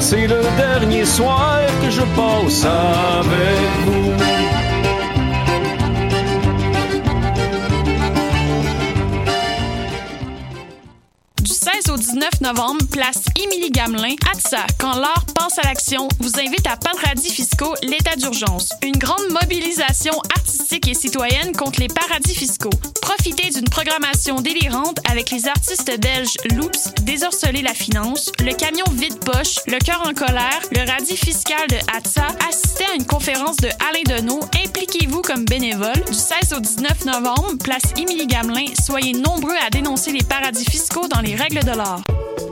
c'est le dernier soir que je passe avec vous. 19 novembre, place Émilie Gamelin, ATSA, quand l'art pense à l'action, vous invite à Paradis fiscaux, l'état d'urgence. Une grande mobilisation artistique et citoyenne contre les paradis fiscaux. Profitez d'une programmation délirante avec les artistes belges Loops, Désorceler la finance, Le camion vide-poche, Le cœur en colère, Le radis fiscal de ATSA. Assistez à une conférence de Alain Deneau. Impliquez-vous comme bénévole. Du 16 au 19 novembre, place Émilie Gamelin. Soyez nombreux à dénoncer les paradis fiscaux dans les règles de l'art.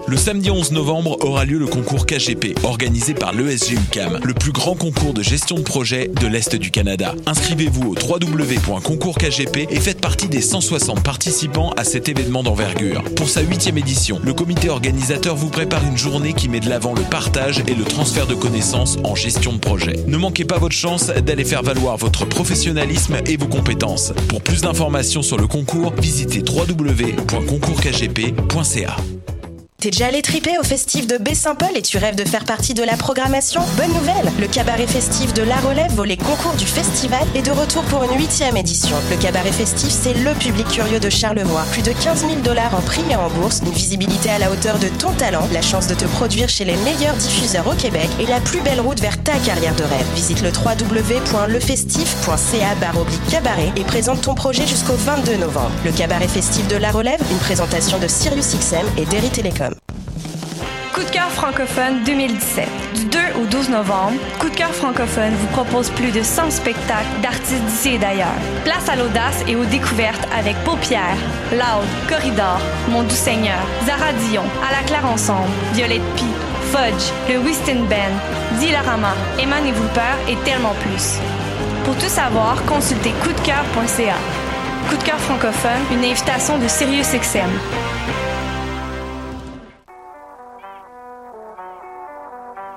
Le samedi 11 novembre aura lieu le concours KGP, organisé par l'ESG UCAM, le plus grand concours de gestion de projet de l'Est du Canada. Inscrivez-vous au www.concourskgp et faites partie des 160 participants à cet événement d'envergure. Pour sa huitième édition, le comité organisateur vous prépare une journée qui met de l'avant le partage et le transfert de connaissances en gestion de projet. Ne manquez pas votre chance d'aller faire valoir votre professionnalisme et vos compétences. Pour plus d'informations sur le concours, visitez www.concourskgp.ca. T'es déjà allé triper au festif de Baie-Saint-Paul et tu rêves de faire partie de la programmation? Bonne nouvelle Le cabaret festif de La Relève, volet concours du festival, est de retour pour une huitième édition. Le cabaret festif, c'est le public curieux de Charlevoix. Plus de 15 000 dollars en prix et en bourse, une visibilité à la hauteur de ton talent, la chance de te produire chez les meilleurs diffuseurs au Québec et la plus belle route vers ta carrière de rêve. Visite le www.lefestif.ca cabaret et présente ton projet jusqu'au 22 novembre. Le cabaret festif de La Relève, une présentation de SiriusXM et Derry Télécom. Francophone 2017. Du 2 au 12 novembre, Coup de cœur francophone vous propose plus de 100 spectacles d'artistes d'ici et d'ailleurs. Place à l'audace et aux découvertes avec Paupières, Loud, Corridor, Mon Doux Seigneur, Zara Dion, À la Claire Ensemble, Violette Pie, Fudge, le Whiston Band, Dilarama, Eman et Peur et tellement plus. Pour tout savoir, consultez coupdecoeur.ca. Coup de cœur francophone, une invitation de SiriusXM.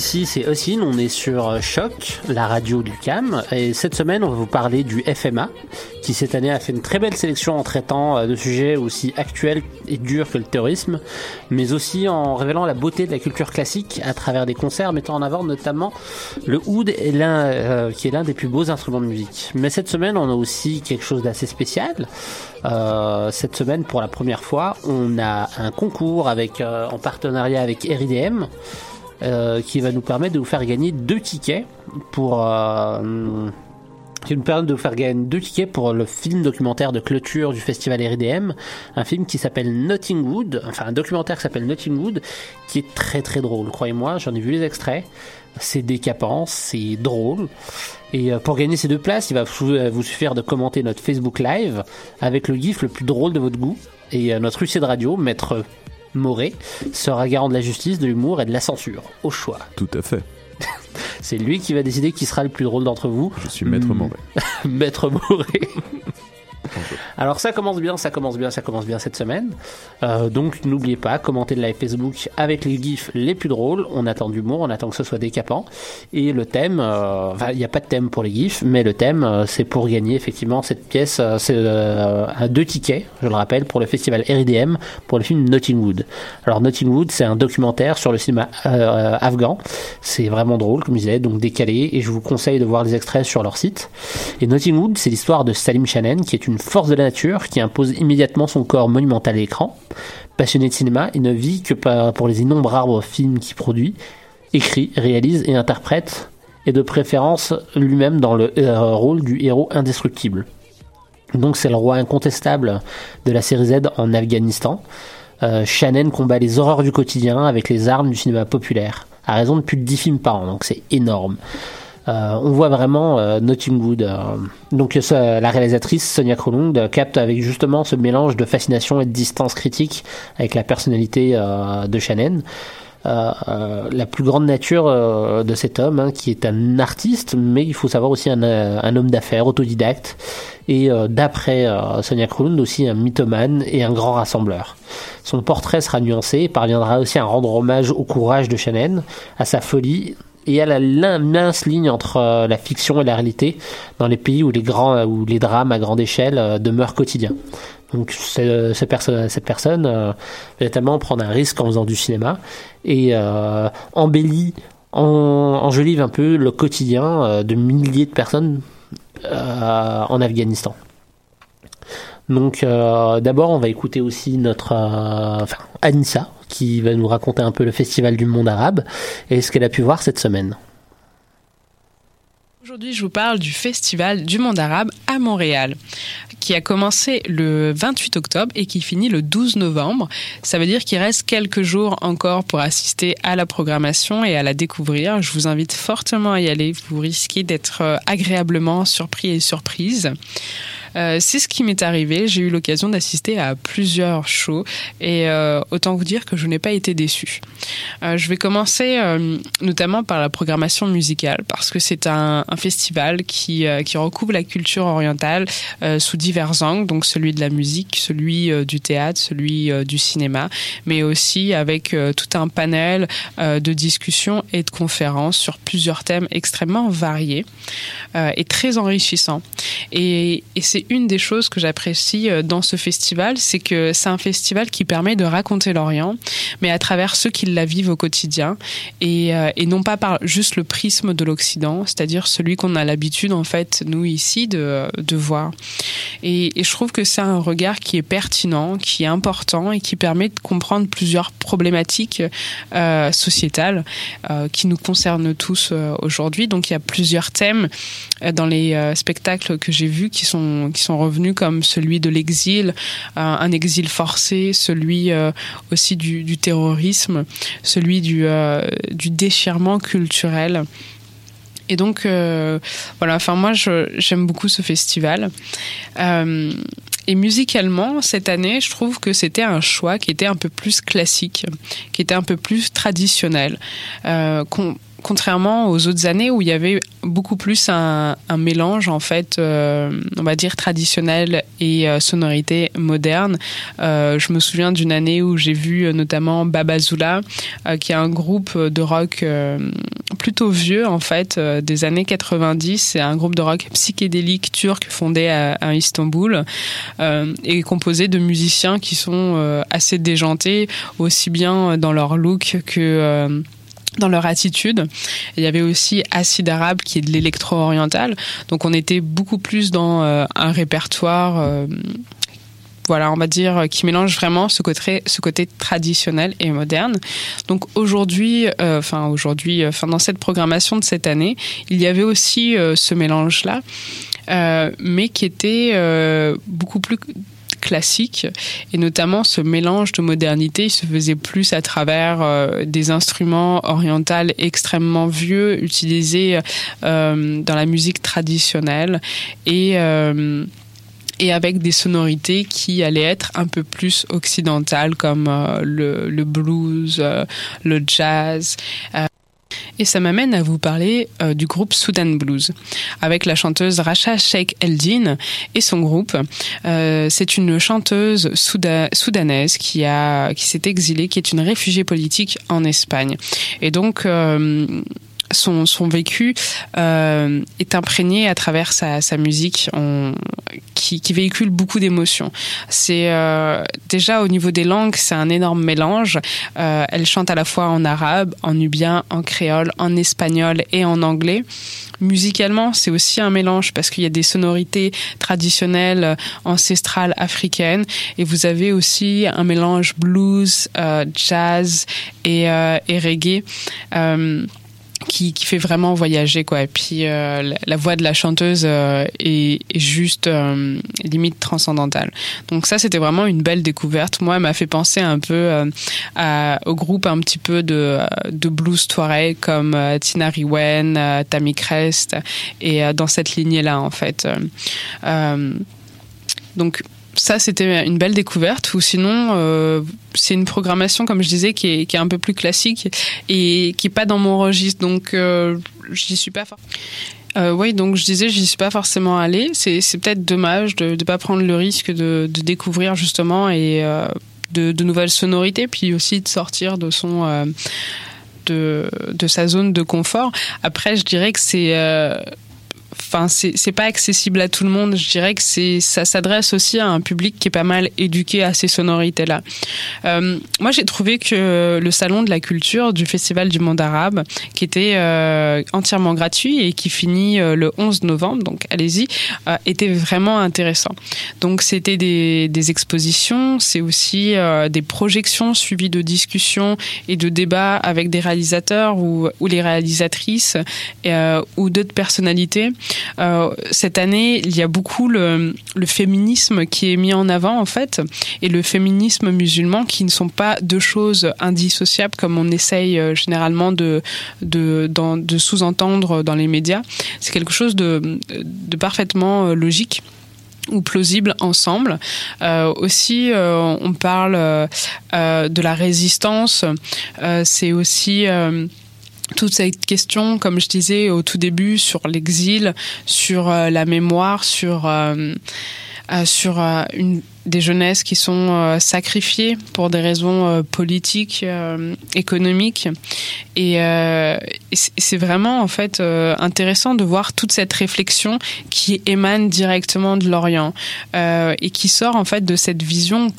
Ici c'est Ossine, on est sur euh, Choc, la radio du CAM, et cette semaine on va vous parler du FMA, qui cette année a fait une très belle sélection en traitant euh, de sujets aussi actuels et durs que le terrorisme, mais aussi en révélant la beauté de la culture classique à travers des concerts mettant en avant notamment le oud, euh, qui est l'un des plus beaux instruments de musique. Mais cette semaine on a aussi quelque chose d'assez spécial. Cette semaine, pour la première fois, on a un concours avec, en partenariat avec RIDM euh, qui va nous permettre de vous faire gagner deux tickets pour. Euh, qui nous permet de vous faire gagner deux tickets pour le film documentaire de clôture du festival RIDM, un film qui s'appelle Notting Wood, enfin un documentaire qui s'appelle Notting Wood, qui est très très drôle, croyez-moi, j'en ai vu les extraits, c'est décapant, c'est drôle, et euh, pour gagner ces deux places, il va vous suffire de commenter notre Facebook Live avec le gif le plus drôle de votre goût, et notre huissier de radio, maître Moret, sera garant de la justice, de l'humour et de la censure, au choix. Tout à fait. C'est lui qui va décider qui sera le plus drôle d'entre vous. Je suis maître Hmm. Moret. Maître Moret. Alors ça commence bien, ça commence bien, ça commence bien cette semaine. Euh, donc n'oubliez pas, commentez le live Facebook avec les gifs les plus drôles. On attend du d'humour, on attend que ce soit décapant. Et le thème, euh, il n'y a pas de thème pour les gifs, mais le thème euh, c'est pour gagner effectivement cette pièce, euh, c'est euh, à deux tickets, je le rappelle, pour le festival RIDM pour le film Notting Wood. Alors Notting Wood c'est un documentaire sur le cinéma euh, afghan. C'est vraiment drôle comme je disais, donc décalé, et je vous conseille de voir les extraits sur leur site. Et Notting Wood, c'est l'histoire de Salim Shannon, qui est une force de la nature, qui impose immédiatement son corps monumental à l'écran. Passionné de cinéma, il ne vit que pour les innombrables films qu'il produit, écrit, réalise et interprète, et de préférence lui-même dans le euh, rôle du héros indestructible. Donc c'est le roi incontestable de la série Z en Afghanistan. Euh, Shannon combat les horreurs du quotidien avec les armes du cinéma populaire, à raison de plus de 10 films par an, donc c'est énorme. Euh, on voit vraiment euh, Notting Wood. euh, donc la réalisatrice Sonia Krolund capte avec justement ce mélange de fascination et de distance critique avec la personnalité de Shannon. Euh, la plus grande nature de cet homme, hein, qui est un artiste, mais il faut savoir aussi un, homme d'affaires, autodidacte, et d'après Sonia Krolund aussi un mythomane et un grand rassembleur. Son portrait sera nuancé et parviendra aussi à rendre hommage au courage de Shannon, à sa folie et la lin- mince ligne entre euh, la fiction et la réalité dans les pays où les grands où les drames à grande échelle euh, demeurent quotidiens. Donc ce- ce perso- cette personne euh, véritablement prendre un risque en faisant du cinéma et euh, embellit, en, enjolive un peu le quotidien euh, de milliers de personnes euh, en Afghanistan. Donc euh, d'abord on va écouter aussi notre euh, Anissa qui va nous raconter un peu le festival du monde arabe et ce qu'elle a pu voir cette semaine. Aujourd'hui, je vous parle du Festival du monde arabe à Montréal, qui a commencé le 28 octobre et qui finit le 12 novembre. Ça veut dire qu'il reste quelques jours encore pour assister à la programmation et à la découvrir. Je vous invite fortement à y aller. Vous risquez d'être euh, agréablement surpris et surprise. Euh, c'est ce qui m'est arrivé. J'ai eu l'occasion d'assister à plusieurs shows et euh, autant vous dire que je n'ai pas été déçue. Euh, je vais commencer notamment par la programmation musicale parce que c'est un, festival qui, recouvre la culture orientale sous divers angles, donc celui de la musique, celui du théâtre, celui du cinéma, mais aussi avec tout un panel de discussions et de conférences sur plusieurs thèmes extrêmement variés et très enrichissants. Une des choses que j'apprécie euh, dans ce festival, c'est que c'est un festival qui permet de raconter l'Orient, mais à travers ceux qui la vivent au quotidien, et, euh, non pas par juste le prisme de l'Occident, c'est-à-dire celui qu'on a l'habitude, en fait, nous ici, de, voir. Et, je trouve que c'est un regard qui est pertinent, qui est important et qui permet de comprendre plusieurs problématiques euh, sociétales qui nous concernent tous aujourd'hui. Donc il y a plusieurs thèmes dans les spectacles que j'ai vus qui sont qui sont revenus comme celui de l'exil, euh, un exil forcé, celui euh, aussi du, terrorisme, celui du euh, du déchirement culturel. Et donc, voilà, enfin, moi, j'aime beaucoup ce festival. Et musicalement, cette année, je trouve que c'était un choix qui était un peu plus classique, qui était un peu plus traditionnel. Contrairement aux autres années où il y avait beaucoup plus un, mélange, en fait, euh, on va dire traditionnel et euh, sonorité moderne. Euh, je me souviens d'une année où j'ai vu euh, notamment Babazoula, euh, qui est un groupe de rock plutôt vieux, en fait, des années 90. C'est un groupe de rock psychédélique turc fondé à, Istanbul et composé de musiciens qui sont assez déjantés, aussi bien dans leur look que... dans leur attitude. Il y avait aussi Acide Arabe qui est de l'électro-oriental. Donc on était beaucoup plus dans euh, un répertoire, euh, voilà, on va dire, qui mélange vraiment ce côté, traditionnel et moderne. Donc aujourd'hui, euh, enfin aujourd'hui, enfin dans cette programmation de cette année, il y avait aussi ce mélange-là, mais qui était beaucoup plus classique et notamment ce mélange de modernité se faisait plus à travers euh, des instruments orientaux extrêmement vieux utilisés euh, dans la musique traditionnelle et euh, et avec des sonorités qui allaient être un peu plus occidentales comme le, blues, le jazz. Et ça m'amène à vous parler euh, du groupe Sudan Blues, avec la chanteuse Racha Sheikh Eldin et son groupe. Euh, c'est une chanteuse souda soudanaise qui a qui s'est exilée, qui est une réfugiée politique en Espagne. Et donc euh, son, son vécu euh, est imprégné à travers sa, sa musique on, qui, qui véhicule beaucoup d'émotions. C'est euh, déjà au niveau des langues, c'est un énorme mélange. Euh, elle chante à la fois en arabe, en nubien, en créole, en espagnol et en anglais. Musicalement, c'est aussi un mélange parce qu'il y a des sonorités traditionnelles ancestrales africaines et vous avez aussi un mélange blues, euh, jazz et, euh, et reggae. Qui, qui fait vraiment voyager quoi. Et puis euh, la, voix de la chanteuse euh, est, est juste euh, limite transcendantale. Donc ça c'était vraiment une belle découverte. Moi elle m'a fait penser un peu euh, à, au groupe un petit peu de, de blues touareg comme euh, Tina Riwen euh, Tammy Crest et dans cette lignée là en fait. Donc ça, c'était une belle découverte. Ou sinon, euh, c'est une programmation, comme je disais, qui est, un peu plus classique et qui est pas dans mon registre. Donc, euh, j'y suis pas. Euh, oui, donc je disais, j'y suis pas forcément allée. C'est, c'est peut-être dommage de ne pas prendre le risque de, découvrir justement et de, de nouvelles sonorités, puis aussi de sortir de son de, de sa zone de confort. Après, je dirais que c'est enfin c'est pas accessible à tout le monde. Je dirais que c'est ça s'adresse aussi à un public qui est pas mal éduqué à ces sonorités là. Euh, moi j'ai trouvé que le salon de la culture du festival du monde arabe, qui était euh, entièrement gratuit et qui finit euh, le 11 novembre, donc allez-y, euh, était vraiment intéressant. Donc c'était des, des expositions, c'est aussi euh, des projections suivies de discussions et de débats avec des réalisateurs ou, ou les réalisatrices ou d'autres personnalités. Euh, cette année, il y a beaucoup le, féminisme qui est mis en avant en fait, et le féminisme musulman qui ne sont pas deux choses indissociables comme on essaye euh, généralement de, sous-entendre dans les médias. C'est quelque chose de, parfaitement euh, logique ou plausible ensemble. Aussi, on parle de la résistance. C'est aussi toute cette question, comme je disais au tout début, sur l'exil, sur euh, la mémoire, sur euh, euh, sur des jeunesses qui sont sacrifiées pour des raisons politiques, économiques, et, et c'est vraiment en fait intéressant de voir toute cette réflexion qui émane directement de l'Orient et qui sort en fait de cette vision.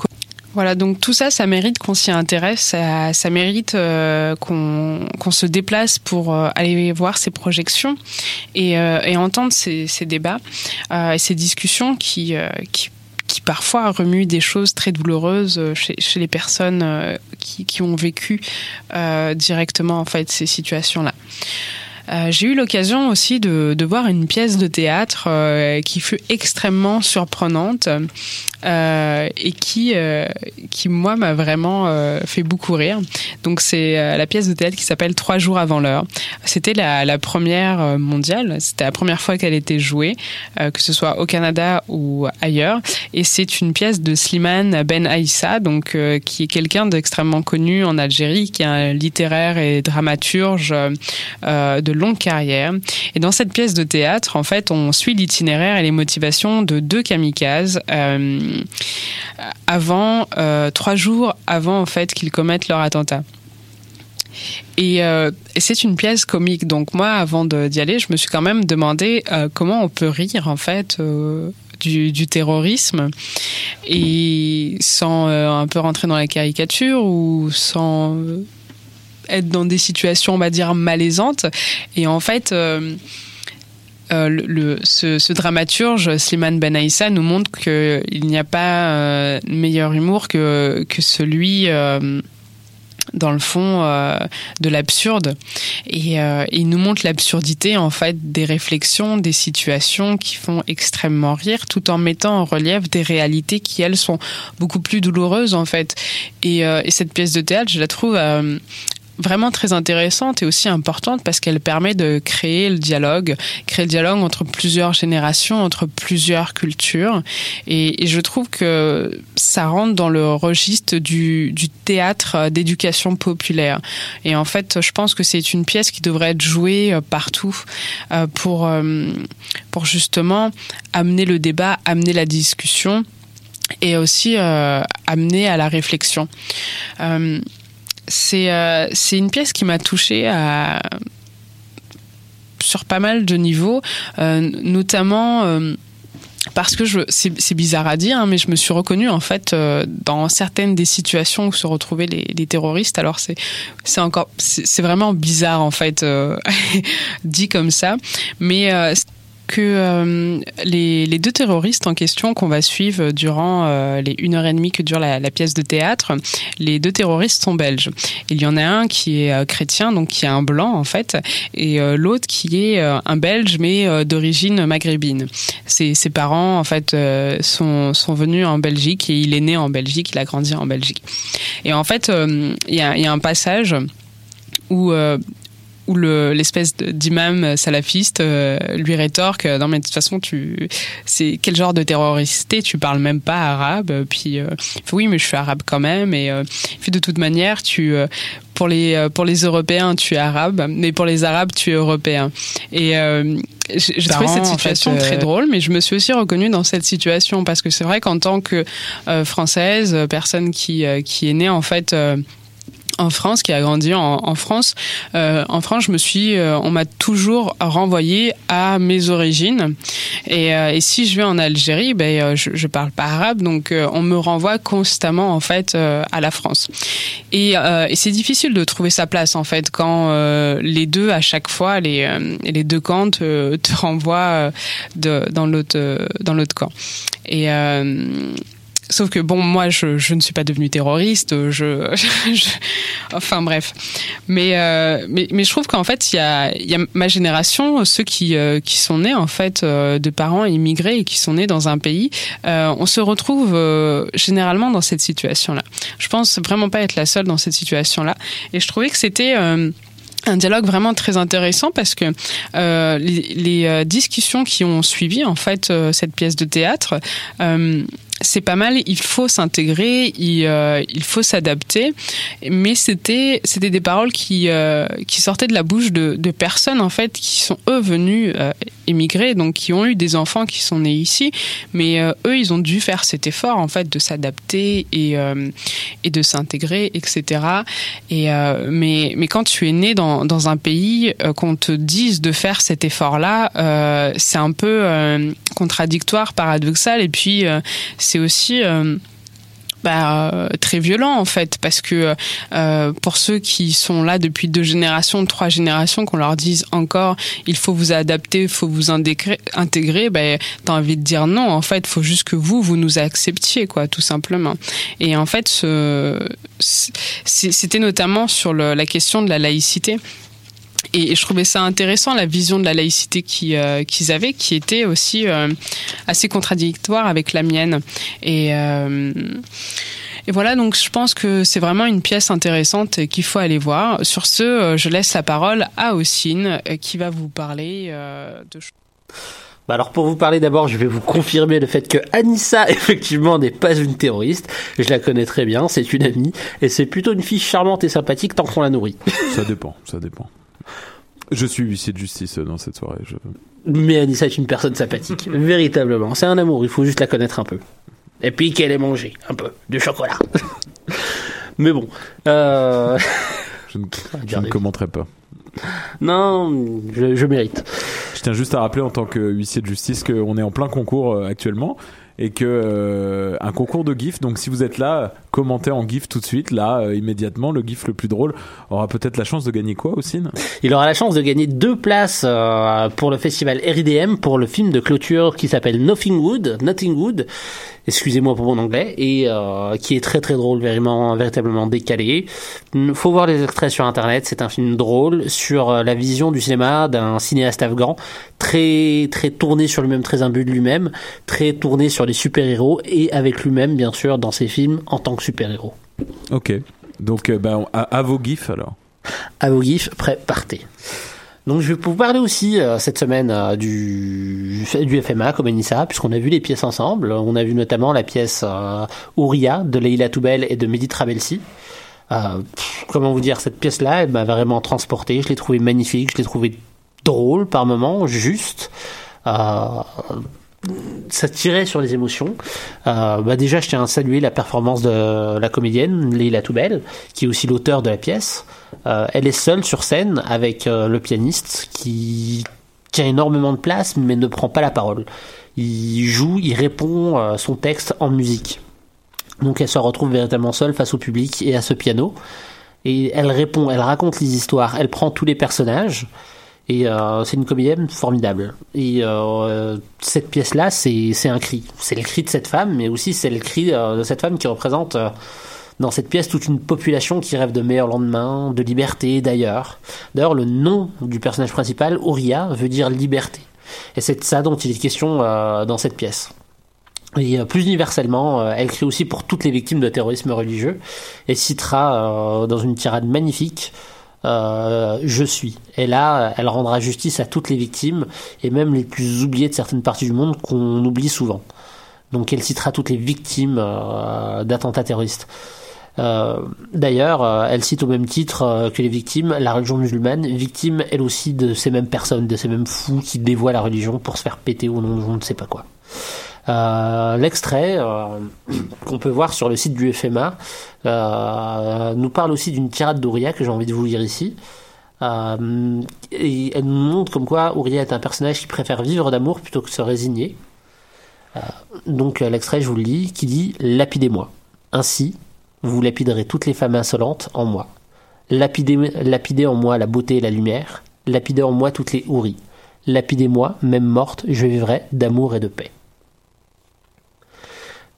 Voilà, donc tout ça, ça mérite qu'on s'y intéresse, ça, ça mérite euh, qu'on se déplace pour euh, aller voir ces projections et, euh, et entendre ces, ces débats euh, et ces discussions qui, euh, qui, qui parfois remuent des choses très douloureuses chez, chez les personnes qui, qui ont vécu directement en fait ces situations-là. Euh, j'ai eu l'occasion aussi de, voir une pièce de théâtre euh, qui fut extrêmement surprenante euh, et qui, qui moi, m'a vraiment fait beaucoup rire. Donc c'est la pièce de théâtre qui s'appelle Trois jours avant l'heure. C'était la, première mondiale, c'était la première fois qu'elle était jouée, que ce soit au Canada ou ailleurs. Et c'est une pièce de Slimane Ben Aïssa, donc qui est quelqu'un d'extrêmement connu en Algérie, qui est un littéraire et dramaturge euh, de longue carrière. Et dans cette pièce de théâtre, en fait, on suit l'itinéraire et les motivations de deux kamikazes euh, avant euh, trois jours avant en fait qu'ils commettent leur attentat. Et, euh, c'est une pièce comique. Donc moi, avant d'y aller, je me suis quand même demandé comment on peut rire en fait du, terrorisme et sans un peu rentrer dans la caricature ou sans être dans des situations, on va dire, malaisantes. Et en fait. euh, euh, le, ce, dramaturge, Slimane Ben Aïssa, nous montre qu'il n'y a pas euh, meilleur humour que, que celui, dans le fond, de l'absurde. Et il nous montre l'absurdité, en fait, des réflexions, des situations qui font extrêmement rire, tout en mettant en relief des réalités qui, elles, sont beaucoup plus douloureuses, en fait. Et, et cette pièce de théâtre, je la trouve... vraiment très intéressante et aussi importante parce qu'elle permet de créer le dialogue, créer le dialogue entre plusieurs générations, entre plusieurs cultures. Et, je trouve que ça rentre dans le registre du, théâtre d'éducation populaire. Et en fait, je pense que c'est une pièce qui devrait être jouée euh, partout euh, pour, euh, pour justement amener le débat, amener la discussion et aussi amener à la réflexion. C'est euh, c'est une pièce qui m'a touchée à sur pas mal de niveaux, euh, notamment euh, parce que c'est bizarre à dire, hein, mais je me suis reconnue en fait euh, dans certaines des situations où se retrouvaient les, les terroristes. Alors c'est encore c'est vraiment bizarre en fait euh, dit comme ça, mais euh, que euh, les, deux terroristes en question qu'on va suivre durant euh, les une heure et demie que dure la, pièce de théâtre, les deux terroristes sont belges. Il y en a un qui est euh, chrétien, donc qui est un blanc en fait, et l'autre qui est un belge mais d'origine maghrébine. Ses, parents en fait sont, sont venus en Belgique et il est né en Belgique, il a grandi en Belgique. Et en fait, il y, a, un passage où où le- l'espèce d'imam salafiste euh, lui rétorque euh, non mais de toute façon tu c'est quel genre de terroriste tu parles même pas arabe puis euh, oui mais je suis arabe quand même et euh, de toute manière tu euh, pour les euh, pour les européens tu es arabe mais pour les arabes tu es européen. Et euh, j'ai trouvé cette en situation fait, euh, très drôle mais je me suis aussi reconnue dans cette situation parce que c'est vrai qu'en tant que euh, française euh, personne qui euh, qui est née en fait euh, en France, qui a grandi en, en France. Euh, en France, je me suis, euh, on m'a toujours renvoyé à mes origines. Et, euh, et si je vais en Algérie, ben, euh, je, je parle pas arabe, donc euh, on me renvoie constamment en fait euh, à la France. Et, et c'est difficile de trouver sa place en fait quand les deux à chaque fois, les les deux camps te, te renvoient de, dans l'autre dans l'autre camp. Et Sauf que bon, moi, je, ne suis pas devenue terroriste. Je, je- enfin bref, mais, euh, mais je trouve qu'en fait, il y a, ma génération, ceux qui euh, qui sont nés en fait euh, de parents immigrés et qui sont nés dans un pays, euh, on se retrouve euh, généralement dans cette situation-là. Je pense vraiment pas être la seule dans cette situation-là, et je trouvais que c'était euh, un dialogue vraiment très intéressant parce que euh, les, euh, discussions qui ont suivi en fait euh, cette pièce de théâtre euh, c'est pas mal il faut s'intégrer il, euh, il faut s'adapter. Mais c'était c'était des paroles qui euh, qui sortaient de la bouche de, de personnes en fait qui sont eux venus euh, émigrer donc qui ont eu des enfants qui sont nés ici. Mais euh, eux ils ont dû faire cet effort en fait de s'adapter et euh, et de s'intégrer etc et euh, mais mais quand tu es né dans dans un pays qu'on te dise de faire cet effort là c'est un peu contradictoire paradoxal. Et puis c'est aussi euh, bah, euh, très violent en fait parce que euh, pour ceux qui sont là depuis deux générations, trois générations, qu'on leur dise encore il faut vous adapter, il faut vous intégrer, intégrer ben t'as envie de dire non en fait, faut juste que vous vous nous acceptiez quoi, tout simplement. Et en fait, ce, c'était notamment sur le- la question de la laïcité. Et je trouvais ça intéressant, la vision de la laïcité qui, euh, qu'ils avaient, qui était aussi euh, assez contradictoire avec la mienne. Et, euh, et voilà, donc je pense que c'est vraiment une pièce intéressante qu'il faut aller voir. Sur ce, je laisse la parole à Ossine, qui va vous parler de choses. Bah alors pour vous parler d'abord, je vais vous confirmer le fait que Anissa effectivement n'est pas une terroriste. Je la connais très bien, c'est une amie et c'est plutôt une fille charmante et sympathique tant qu'on la nourrit. Ça dépend, ça dépend. Je suis huissier de justice euh, dans cette soirée. Je... Mais Anissa est une personne sympathique, véritablement. C'est un amour, il faut juste la connaître un peu. Et puis qu'elle ait mangé un peu de chocolat. Mais bon, euh... Je ne, je Regardez. ne commenterai pas. non, je, je mérite. Je tiens juste à rappeler en tant que huissier de justice qu'on est en plein concours euh, actuellement et que euh, un concours de GIF. Donc si vous êtes là, commentez en GIF tout de suite, là euh, immédiatement. Le GIF le plus drôle aura peut-être la chance de gagner quoi, Ossine? Il aura la chance de gagner deux places euh, pour le festival RIDM pour le film de clôture qui s'appelle Nothing Wood, Nothing Wood, excusez-moi pour mon anglais, et euh, qui est très très drôle, vraiment, véritablement décalé. Il faut voir les extraits sur internet, c'est un film drôle sur euh, la vision du cinéma d'un cinéaste afghan, très très tourné sur lui-même, très imbu de lui-même, très tourné sur les super-héros et avec lui-même bien sûr dans ses films en tant que super-héros. Ok. Donc euh, bah, on- à, à vos GIFs alors. À vos gifs, prêts, partez. Donc je vais vous parler aussi euh, cette semaine euh, du, du FMA comme Anissa, puisqu'on a vu les pièces ensemble. On a vu notamment la pièce euh, de Leila Toubel et de Mehdi Trabelsi. Euh, comment vous dire, cette pièce-là, elle m'a vraiment transporté. Je l'ai trouvée magnifique, je l'ai trouvée drôle par moments, juste. Ça tirait sur les émotions. Euh, bah déjà, je tiens à saluer la performance de la comédienne Leila Toubel, qui est aussi l'auteur de la pièce. Euh, elle est seule sur scène avec euh, le pianiste qui tient énormément de place, mais ne prend pas la parole. Il joue, il répond euh, son texte en musique. Donc elle se retrouve véritablement seule face au public et à ce piano. Et elle répond, elle raconte les histoires, elle prend tous les personnages. Et euh, c'est une comédienne formidable. Et euh, cette pièce-là, c'est un cri. C'est le cri de cette femme, mais aussi c'est le cri euh, de cette femme qui représente euh, dans cette pièce toute une population qui rêve de meilleurs lendemains, de liberté d'ailleurs. D'ailleurs, le nom du personnage principal, Ouria, veut dire liberté. Et c'est de ça dont il est question euh, dans cette pièce. Et plus universellement, elle crie aussi pour toutes les victimes de terrorisme religieux et citera dans une tirade magnifique euh, Je suis. Et là, elle rendra justice à toutes les victimes et même les plus oubliées de certaines parties du monde qu'on oublie souvent. Donc elle citera toutes les victimes euh, d'attentats terroristes. Euh, D'ailleurs, elle cite au même titre que les victimes la religion musulmane, victime elle aussi de ces mêmes personnes, de ces mêmes fous qui dévoient la religion pour se faire péter au nom de je ne sais pas quoi. Euh, L'extrait euh, qu'on peut voir sur le site du FMA euh, nous parle aussi d'une tirade d'Ouria que j'ai envie de vous lire ici. Euh, elle nous montre comme quoi Ouria est un personnage qui préfère vivre d'amour plutôt que se résigner. Donc l'extrait, je vous le lis, qui dit Lapidez-moi. Ainsi, vous lapiderez toutes les femmes insolentes en moi. Lapidez, lapidez en moi la beauté et la lumière. Lapidez en moi toutes les houris. Lapidez-moi, même morte, je vivrai d'amour et de paix.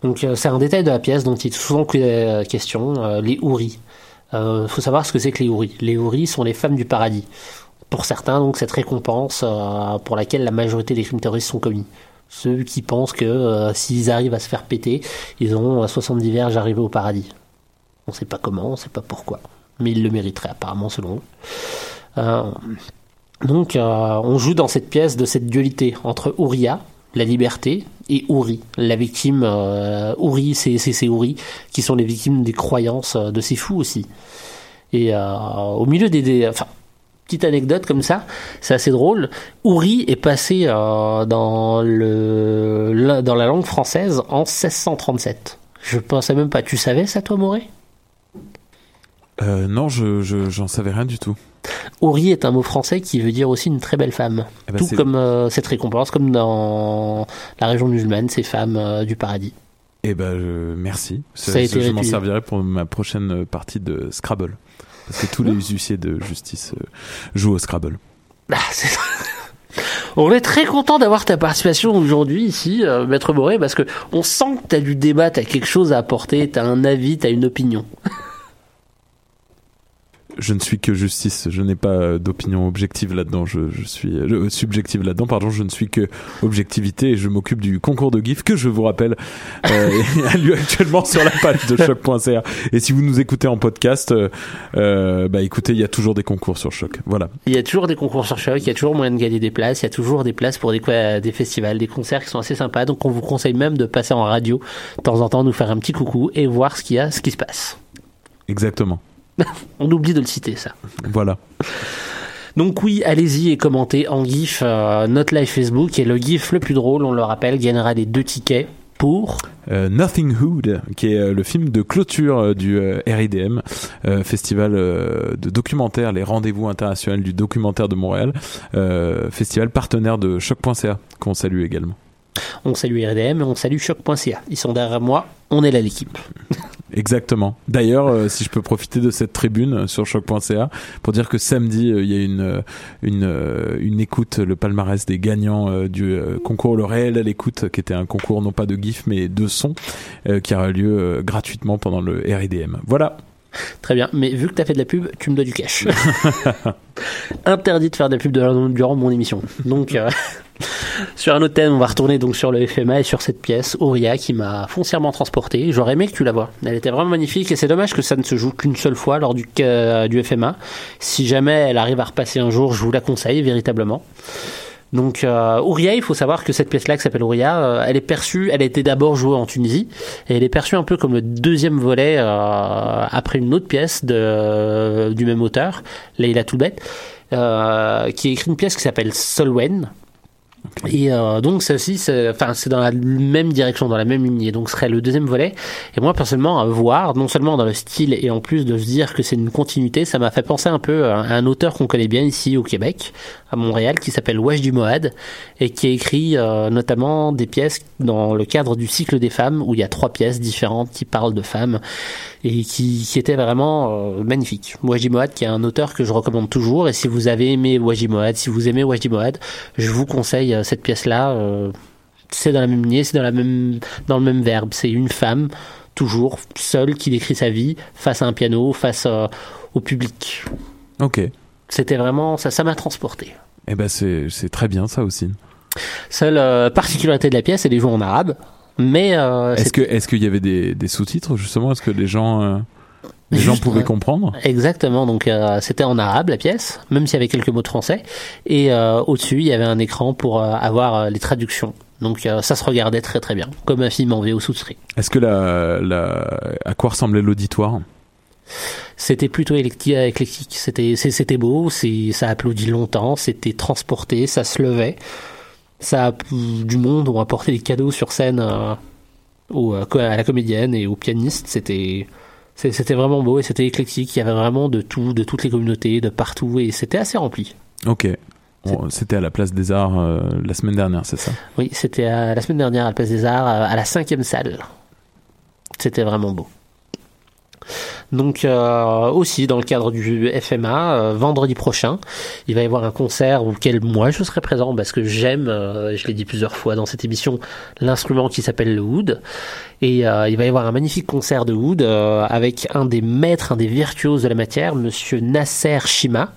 Donc euh, c'est un détail de la pièce dont il est souvent que- question, euh, les houris. Il euh, faut savoir ce que c'est que les houris. Les houris sont les femmes du paradis. Pour certains, donc, cette récompense euh, pour laquelle la majorité des crimes terroristes sont commis. Ceux qui pensent que euh, s'ils arrivent à se faire péter, ils auront euh, 70 verges arrivés au paradis. On sait pas comment, on sait pas pourquoi. Mais ils le mériteraient apparemment selon eux. Euh, donc euh, on joue dans cette pièce de cette dualité entre Ouria, la liberté, et Ouri, la victime. Euh, c'est ces qui sont les victimes des croyances euh, de ces fous aussi. Et euh, au milieu des, des- enfin petite anecdote comme ça, c'est assez drôle. Ouri est passé euh, dans le la- dans la langue française en 1637. Je pensais même pas. Tu savais ça, toi, Moré? Euh, non, je je- j'en savais rien du tout. Ouri est un mot français qui veut dire aussi une très belle femme. Eh ben, Tout comme euh, cette récompense, comme dans la région musulmane, ces femmes euh, du paradis. Eh ben, merci. Ça a été je m'en servirai pour ma prochaine partie de Scrabble. Parce que tous les huissiers de justice euh, jouent au Scrabble. Ah, c'est- On est très content d'avoir ta participation aujourd'hui ici, euh, Maître Moré, parce que on sent que tu as du débat, tu as quelque chose à apporter, tu as un avis, tu as une opinion. Je ne suis que justice. Je n'ai pas euh, d'opinion objective là-dedans. Je, je suis euh, subjective là-dedans. Pardon. Je ne suis que objectivité et je m'occupe du concours de GIF que je vous rappelle euh, a lieu actuellement sur la page de choc.ca. Et si vous nous écoutez en podcast, euh, euh, bah écoutez, il y a toujours des concours sur choc. Voilà. Il y a toujours des concours sur Choc, il y a toujours moyen de gagner des places, il y a toujours des places pour des, quoi- des festivals, des concerts qui sont assez sympas. Donc on vous conseille même de passer en radio de temps en temps, nous faire un petit coucou et voir ce qu'il y a, ce qui se passe. Exactement. On oublie de le citer ça. Voilà. Donc oui, allez-y et commentez en GIF euh, notre live Facebook et le GIF le plus drôle, on le rappelle, gagnera les deux tickets pour Euh, Nothing Hood, qui est euh, le film de clôture euh, du euh, RIDM, euh, festival de documentaire, les rendez-vous internationaux du documentaire de Montréal, festival partenaire de choc.ca, qu'on salue également. on salue RDM et on salue choc.ca. Ils sont derrière moi, on est là l'équipe. Exactement. D'ailleurs, euh, si je peux profiter de cette tribune sur choc.ca pour dire que samedi, euh, il y a une euh, une euh, une écoute, le palmarès des gagnants euh, du euh, concours Le Réel à l'écoute, qui était un concours non pas de GIF mais de son, euh, qui aura lieu euh, gratuitement pendant le RIDM. Voilà. Très bien, mais vu que t'as fait de la pub, tu me dois du cash. Interdit de faire de la pub durant mon émission. Donc, euh, Sur un autre thème, on va retourner donc sur le FMA et sur cette pièce, Auria, qui m'a foncièrement transporté. J'aurais aimé que tu la vois. Elle était vraiment magnifique et c'est dommage que ça ne se joue qu'une seule fois lors du, euh, du FMA. Si jamais elle arrive à repasser un jour, je vous la conseille véritablement. Donc euh, Ouria, il faut savoir que cette pièce-là qui s'appelle Ouria, euh, elle est perçue, elle a été d'abord jouée en Tunisie et elle est perçue un peu comme le deuxième volet euh, après une autre pièce de, du même auteur, Leila Toulbet, euh, qui écrit une pièce qui s'appelle Solwen. Et euh, donc ça aussi, c'est enfin, dans la même direction, dans la même lignée. Donc ce serait le deuxième volet. Et moi personnellement, à voir, non seulement dans le style et en plus de se dire que c'est une continuité, ça m'a fait penser un peu à un auteur qu'on connaît bien ici au Québec, à Montréal, qui s'appelle Wajdi Moad et qui écrit euh, notamment des pièces dans le cadre du cycle des femmes, où il y a trois pièces différentes qui parlent de femmes et qui, étaient vraiment euh, magnifiques. Wajdi Moad, qui est un auteur que je recommande toujours. Et si vous avez aimé Wajdi Moad, si vous aimez Wajdi Moad, je vous conseille euh, cette pièce-là. c'est dans la même lignée, c'est dans même dans le même verbe. C'est une femme toujours seule qui décrit sa vie face à un piano, face au public. Ok. C'était vraiment ça, ça m'a transporté. Eh ben c'est c'est très bien ça aussi. Seule euh, particularité de la pièce, elle est jouée en arabe, mais euh, Est-ce que est-ce qu'il y avait des, des sous-titres justement? Est-ce que les gens euh, les gens pouvaient comprendre? Exactement, donc c'était en arabe la pièce, même s'il y avait quelques mots de français, et au-dessus il y avait un écran pour avoir les traductions. Donc ça se regardait très très bien, comme un film en VO souscrit. Est-ce que la, la à quoi ressemblait l'auditoire? C'était plutôt éclectique, c'était c'était beau, ça applaudit longtemps, c'était transporté, ça se levait, ça a du monde ont apporté des cadeaux sur scène euh, au, euh, à la comédienne et au pianiste, c'était vraiment beau et c'était éclectique, il y avait vraiment de tout, de toutes les communautés, de partout et c'était assez rempli. Ok. C'était à la place des Arts euh, la semaine dernière, c'est ça? Oui, c'était la semaine dernière à la Place des Arts, à à la cinquième salle. C'était vraiment beau. Donc euh, aussi dans le cadre du FMA, euh, vendredi prochain, il va y avoir un concert auquel moi je serai présent parce que j'aime, euh, je l'ai dit plusieurs fois dans cette émission, l'instrument qui s'appelle le oud. Et il va y avoir un magnifique concert de oud avec un des maîtres, un des virtuoses de la matière, Monsieur Nasser Shima.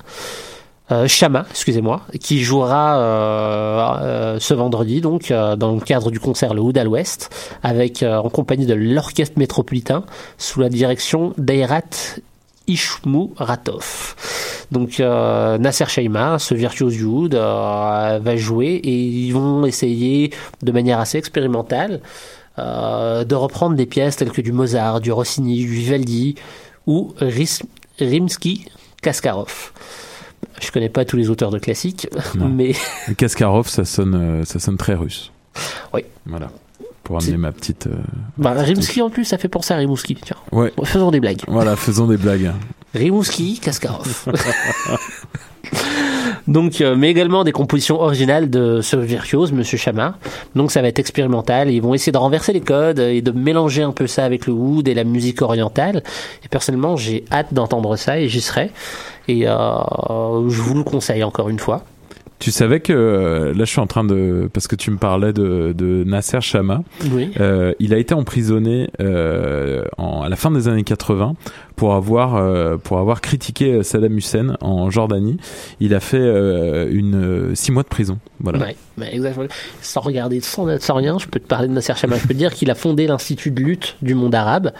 Euh, excusez-moi, qui jouera euh, euh, ce vendredi, donc euh, dans le cadre du concert Le Oud à l'Ouest, avec en compagnie de l'Orchestre Métropolitain, sous la direction d'Ayrat Ishmou Ratov. Donc euh, Nasser Shaima, ce virtuose du euh, va jouer et ils vont essayer de manière assez expérimentale de reprendre des pièces telles que du Mozart, du Rossini, du Vivaldi ou Rimsky-Kasparov. Je connais pas tous les auteurs de classiques, Non. mais Le Kasparov, ça sonne euh, ça sonne très russe. Oui. Voilà. Pour amener ma petite. euh, bah, Rimsky en plus, ça fait penser à Rimouski. Tiens, Ouais. faisons des blagues. Voilà, faisons des blagues. Rimouski, Kasparov. Donc, euh, mais également des compositions originales de ce virtuose, Monsieur Chama. Donc, ça va être expérimental. Ils vont essayer de renverser les codes et de mélanger un peu ça avec le oud et la musique orientale. Et personnellement, j'ai hâte d'entendre ça et j'y serai. Et euh, je vous le conseille encore une fois. Tu savais que euh, là, je suis en train de parce que tu me parlais de, de Nasser Chama. Oui. Euh, il a été emprisonné euh, en, à la fin des années 80 pour avoir euh, pour avoir critiqué Saddam Hussein en Jordanie. Il a fait euh, une euh, six mois de prison. Voilà. Ouais, mais exactement. Sans regarder, sans, sans rien, je peux te parler de Nasser Chama. Je peux dire qu'il a fondé l'Institut de lutte du monde arabe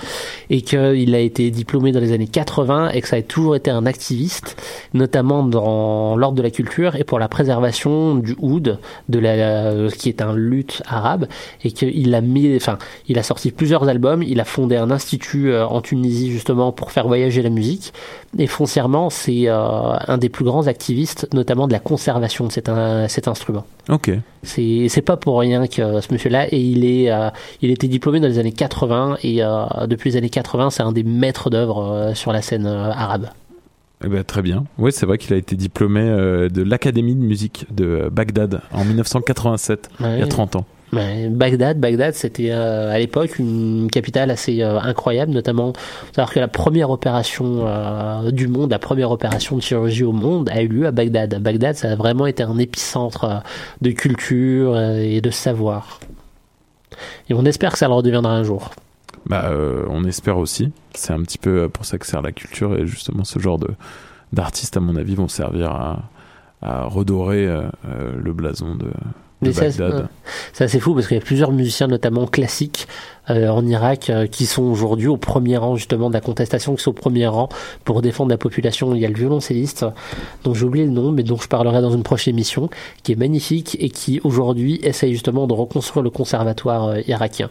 et qu'il a été diplômé dans les années 80 et que ça a toujours été un activiste, notamment dans l'ordre de la culture et pour la préservation du oud, de la, qui est un lutte arabe, et qu'il a mis, enfin, il a sorti plusieurs albums. Il a fondé un institut euh, en Tunisie justement faire voyager la musique. Et foncièrement, c'est euh, un des plus grands activistes, notamment de la conservation de cet, un- cet instrument. Ok. C'est c'est pas pour rien que ce monsieur-là et il est euh, il était diplômé dans les années 80 et euh, depuis les années 80 c'est un des maîtres d'œuvre sur la scène arabe. Eh ben, très bien. Oui, c'est vrai qu'il a été diplômé euh, de l'Académie de musique de Bagdad en 1987, il y a Ouais. 30 ans. Ouais, Bagdad, Bagdad, c'était euh, à l'époque une capitale assez euh, incroyable, notamment savoir que la première opération euh, du monde, la première opération de chirurgie au monde a eu lieu à Bagdad. Bagdad, ça a vraiment été un épicentre de culture et de savoir. Et on espère que ça le redeviendra un jour. Bah, euh, on espère aussi. C'est un petit peu pour ça que sert la culture et justement ce genre de d'artistes, à mon avis, vont servir à, à redorer euh, euh, le blason de, de Bagdad. c'est- assez fou parce qu'il y a plusieurs musiciens, notamment classiques, euh, en Irak, euh, qui sont aujourd'hui au premier rang justement de la contestation, qui sont au premier rang pour défendre la population. Il y a le violoncelliste, dont j'ai oublié le nom, mais dont je parlerai dans une prochaine émission, qui est magnifique et qui aujourd'hui essaye justement de reconstruire le conservatoire euh, irakien.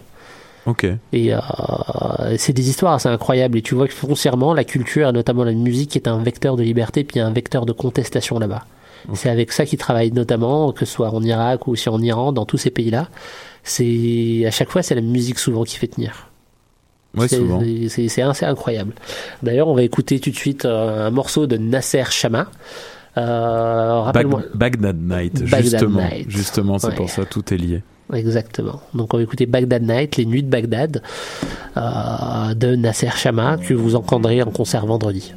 Ok. Et euh, c'est des histoires assez incroyables. Et tu vois que foncièrement, la culture, et notamment la musique, est un vecteur de liberté, puis un vecteur de contestation là-bas. C'est avec ça qu'ils travaillent notamment, que ce soit en Irak ou aussi en Iran, dans tous ces pays-là. C'est à chaque fois, c'est la musique souvent qui fait tenir. Ouais, C'est- assez incroyable. D'ailleurs, on va écouter tout de suite euh, un morceau de Nasser Chama. Euh. Bag- Baghdad Night, Baghdad justement. Night. Justement, c'est Ouais. pour ça, tout est lié. Exactement. Donc on va écouter Baghdad Night, les nuits de Bagdad, euh, de Nasser Chama, que vous entendrez en concert vendredi.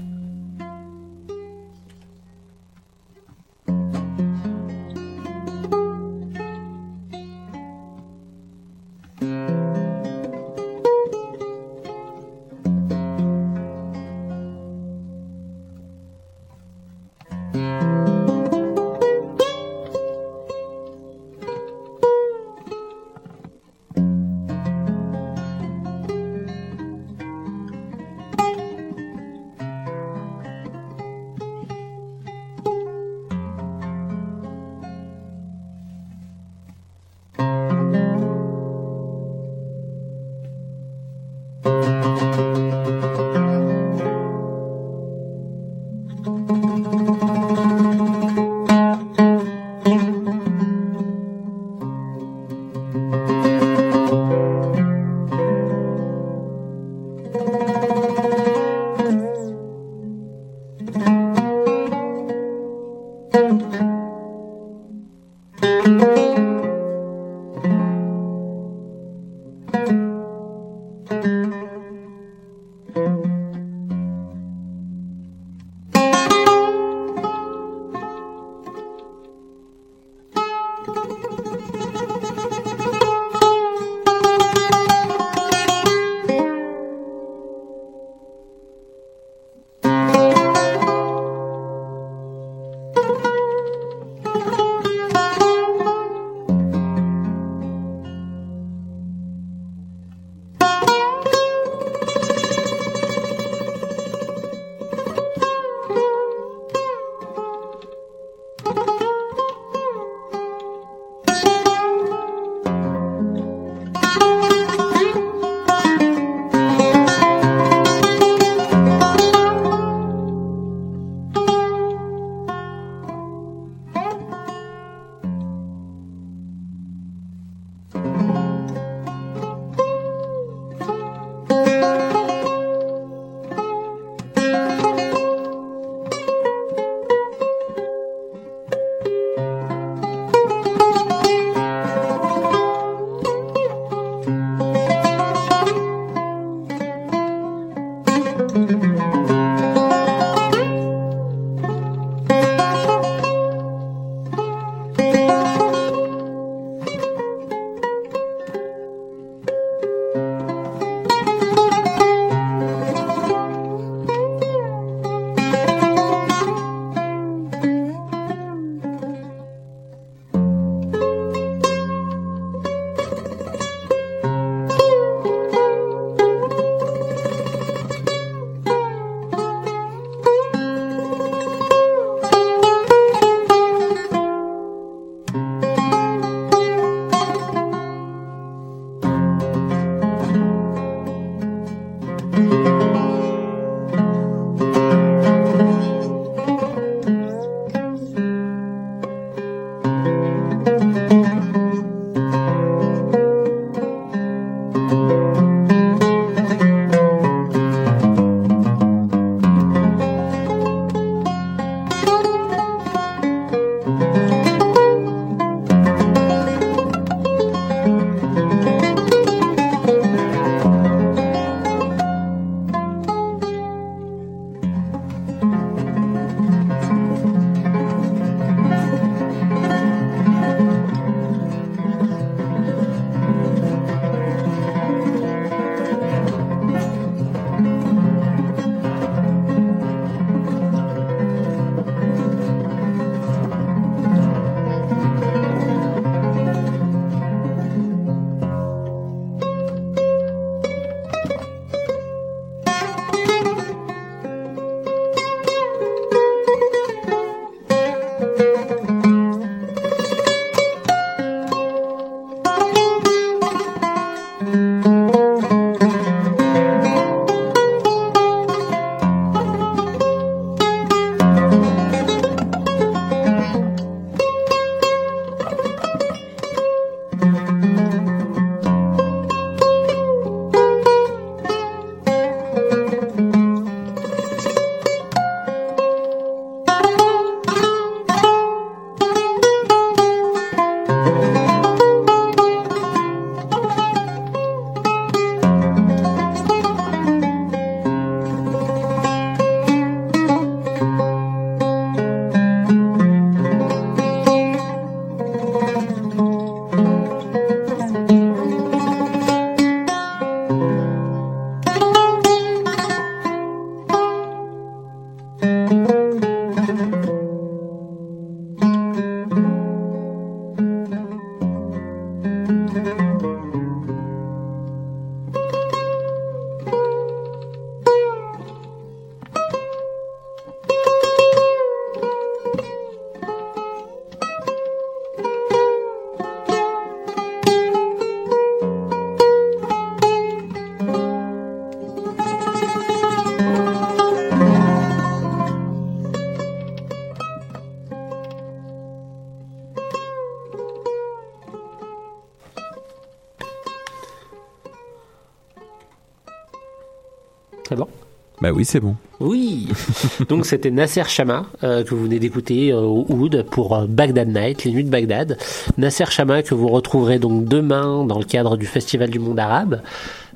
Oui, c'est bon. Oui Donc c'était Nasser Chama euh, que vous venez d'écouter euh, au Oud pour euh, Bagdad Night, les nuits de Bagdad. Nasser Chama que vous retrouverez donc demain dans le cadre du Festival du monde arabe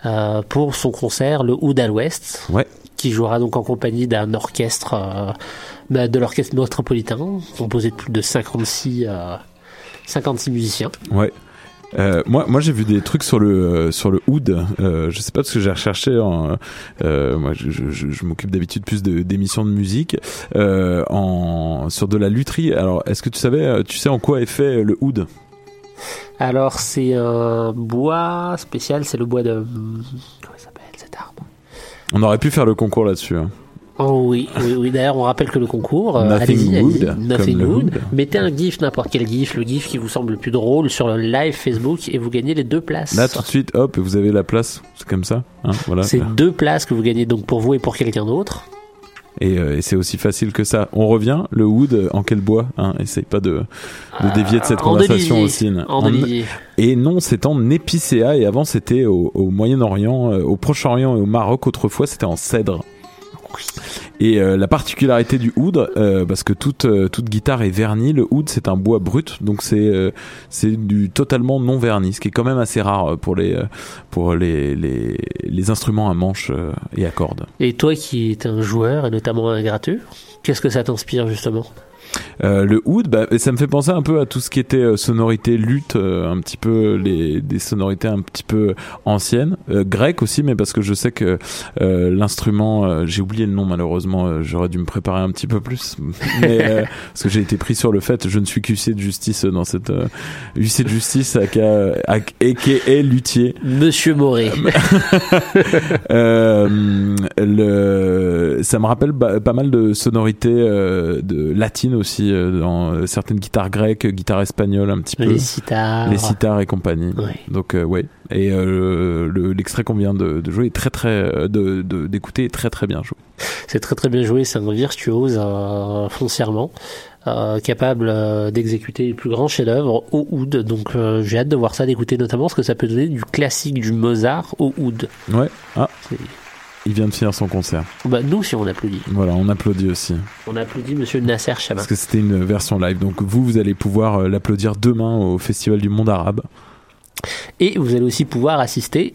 euh, pour son concert le Oud à l'Ouest. Ouais. Qui jouera donc en compagnie d'un orchestre, bah, de l'orchestre métropolitain, composé de plus de 56, euh, 56 musiciens. Ouais. Euh, moi, moi j'ai vu des trucs sur le euh, sur le oud. Euh, je sais pas parce que j'ai recherché. En, euh, moi, je, je, je- je m'occupe d'habitude plus de- d'émissions de, musique euh, en sur de la lutherie. Alors, est-ce que tu savais, tu sais en quoi est fait le oud? Alors c'est un bois spécial, c'est le bois de... Comment il s'appelle cet arbre? On aurait pu faire le concours là-dessus. hein. Oh oui, oui, oui. D'ailleurs, on rappelle que le concours, euh, Nothing wood, Nothing wood. Mettez un gif, n'importe quel gif, le gif qui vous semble le plus drôle sur le live Facebook et vous gagnez les deux places. Là, tout de suite, hop, vous avez la place. C'est comme ça. Hein, voilà. C'est deux places que vous gagnez donc pour vous et pour quelqu'un d'autre. Et, euh, et c'est aussi facile que ça. On revient, le wood, euh, en quel bois hein Essaye pas de, de dévier de cette en conversation aussi. En d'olivier. Et non, c'est en épicéa, et avant c'était au, au Moyen-Orient, euh, au Proche-Orient et au Maroc, autrefois c'était en cèdre. Et euh, la particularité du oud, euh, parce que toute, euh, toute guitare est vernie, le oud c'est un bois brut, donc c'est du totalement non verni, ce qui est quand même assez rare pour les, pour les, les, instruments à manche et à cordes. Et toi qui es un joueur et notamment un gratteux, qu'est-ce que ça t'inspire justement? Euh, le oud, bah, ça me fait penser un peu à tout ce qui était euh, sonorité lutte, euh, un petit peu les des sonorités un petit peu anciennes, euh, grecques aussi, mais parce que je sais que euh, l'instrument, j'ai oublié le nom malheureusement, j'aurais dû me préparer un petit peu plus, mais parce que j'ai été pris sur le fait, je ne suis qu'huissier de justice dans cette huissier de justice aka aka luthier. Monsieur Moré. Le, ça me rappelle pas mal de sonorités de latines aussi euh, dans euh, certaines guitares grecques, guitares espagnoles un petit peu, Les sitars. les sitars et compagnie. Ouais. Donc euh, ouais. Et euh, le- l'extrait qu'on vient de, de jouer est très très euh, de de- d'écouter est très très bien joué. C'est très très bien joué, c'est un virtuose foncièrement. euh, capable euh, d'exécuter les plus grands chefs-d'œuvre au oud. Donc euh, j'ai hâte de voir ça, d'écouter notamment ce que ça peut donner du classique du Mozart au oud. Ouais. Ah. Il vient de finir son concert. Bah, nous, si on applaudit. Voilà, on applaudit aussi. On applaudit Monsieur Nasser Chama. Parce que c'était une version live. Donc vous, vous allez pouvoir euh, l'applaudir demain au Festival du Monde Arabe. Et vous allez aussi pouvoir assister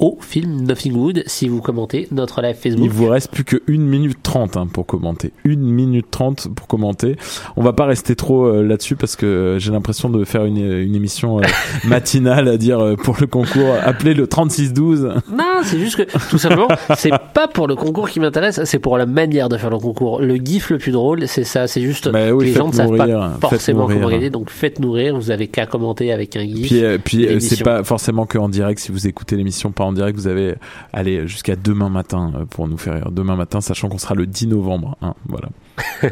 au film Nothing Wood si vous commentez notre live Facebook. Il vous reste plus que 1 minute 30 hein, pour commenter. 1 minute 30 pour commenter. On va pas rester trop euh, là-dessus parce que euh, j'ai l'impression de faire une, une émission euh, matinale à dire euh, pour le concours. Appelez le 3612. Non, c'est juste que tout simplement, c'est pas pour le concours qui m'intéresse, c'est pour la manière de faire le concours. Le gif le plus drôle, c'est ça, c'est juste Bah oui, les gens ne savent pas forcément comment donc faites nourrir. Vous avez qu'à commenter avec un gif. Puis, euh, puis euh, c'est pas forcément que en direct. Si vous écoutez l'émission pas en direct, vous avez allez jusqu'à demain matin euh, pour nous faire rire. Demain matin, sachant qu'on sera le 10 novembre. hein, voilà.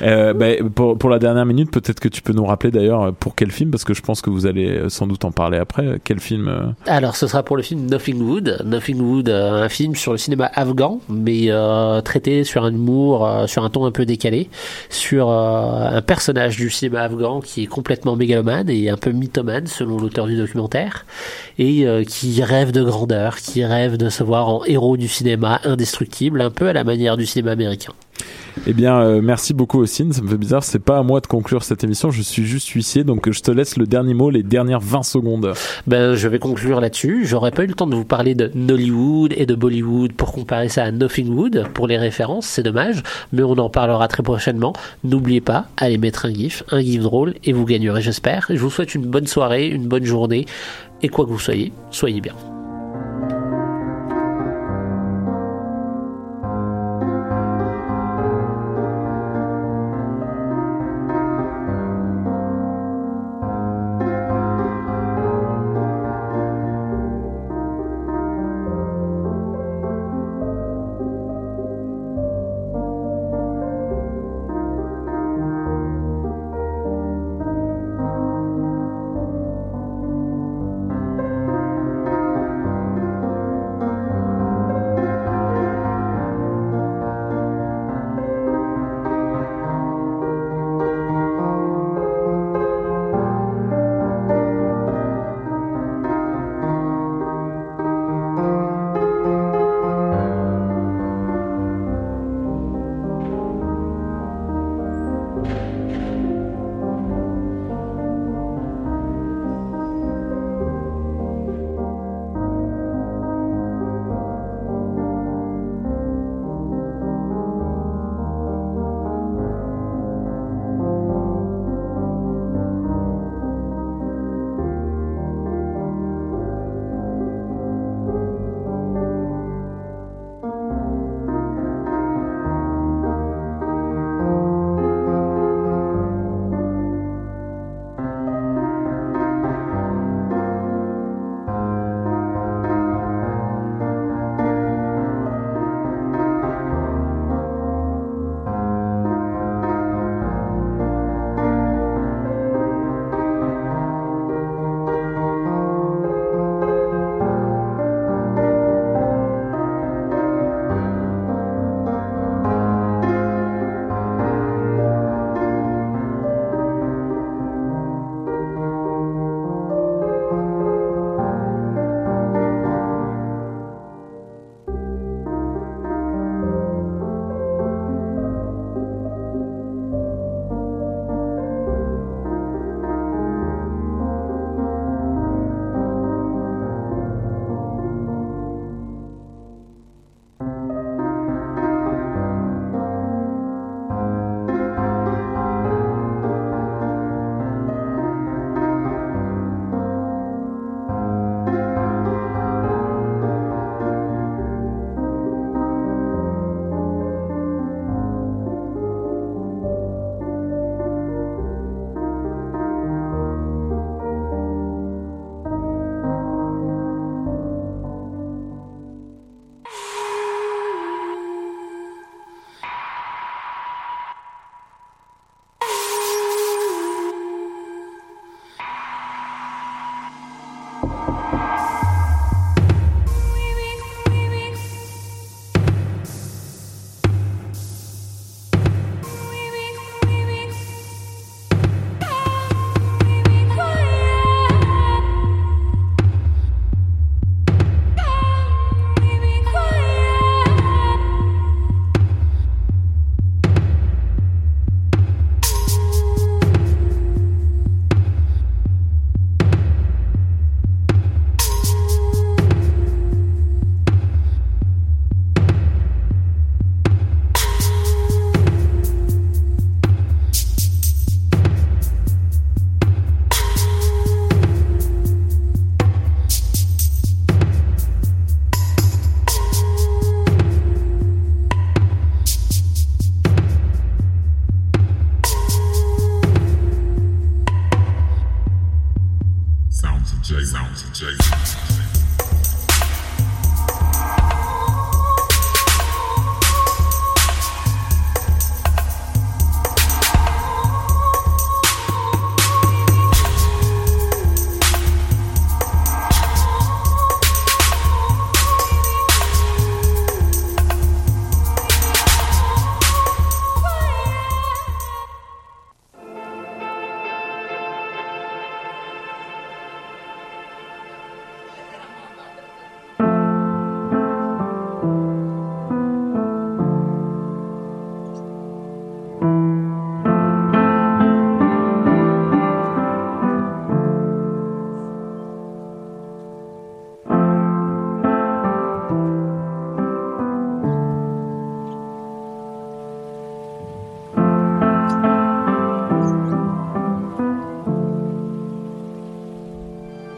Euh, bah, pour, pour la dernière minute, peut-être que tu peux nous rappeler d'ailleurs euh, pour quel film, parce que je pense que vous allez euh, sans doute en parler après. Quel film euh, Alors, ce sera pour le film Nothing Wood. Nothing Wood, un film sur le cinéma afghan, mais traité sur un humour, sur un ton un peu décalé, sur un personnage du cinéma afghan qui est complètement mégalomane et un peu mythomane, selon l'auteur du documentaire, et qui rêve de grandeur, qui rêve de se voir en héros du cinéma indestructible, un peu à la manière du cinéma américain. Eh bien, euh, merci beaucoup, Ossine. Ça me fait bizarre. C'est pas à moi de conclure cette émission. Je suis juste huissier, donc je te laisse le dernier mot, les dernières 20 secondes. Ben, je vais conclure là-dessus. J'aurais pas eu le temps de vous parler de Nollywood et de Bollywood pour comparer ça à Nothing Wood pour les références, c'est dommage, mais on en parlera très prochainement. N'oubliez pas, allez mettre un gif, un gif drôle et vous gagnerez, j'espère. Je vous souhaite une bonne soirée, une bonne journée et quoi que vous soyez, soyez bien.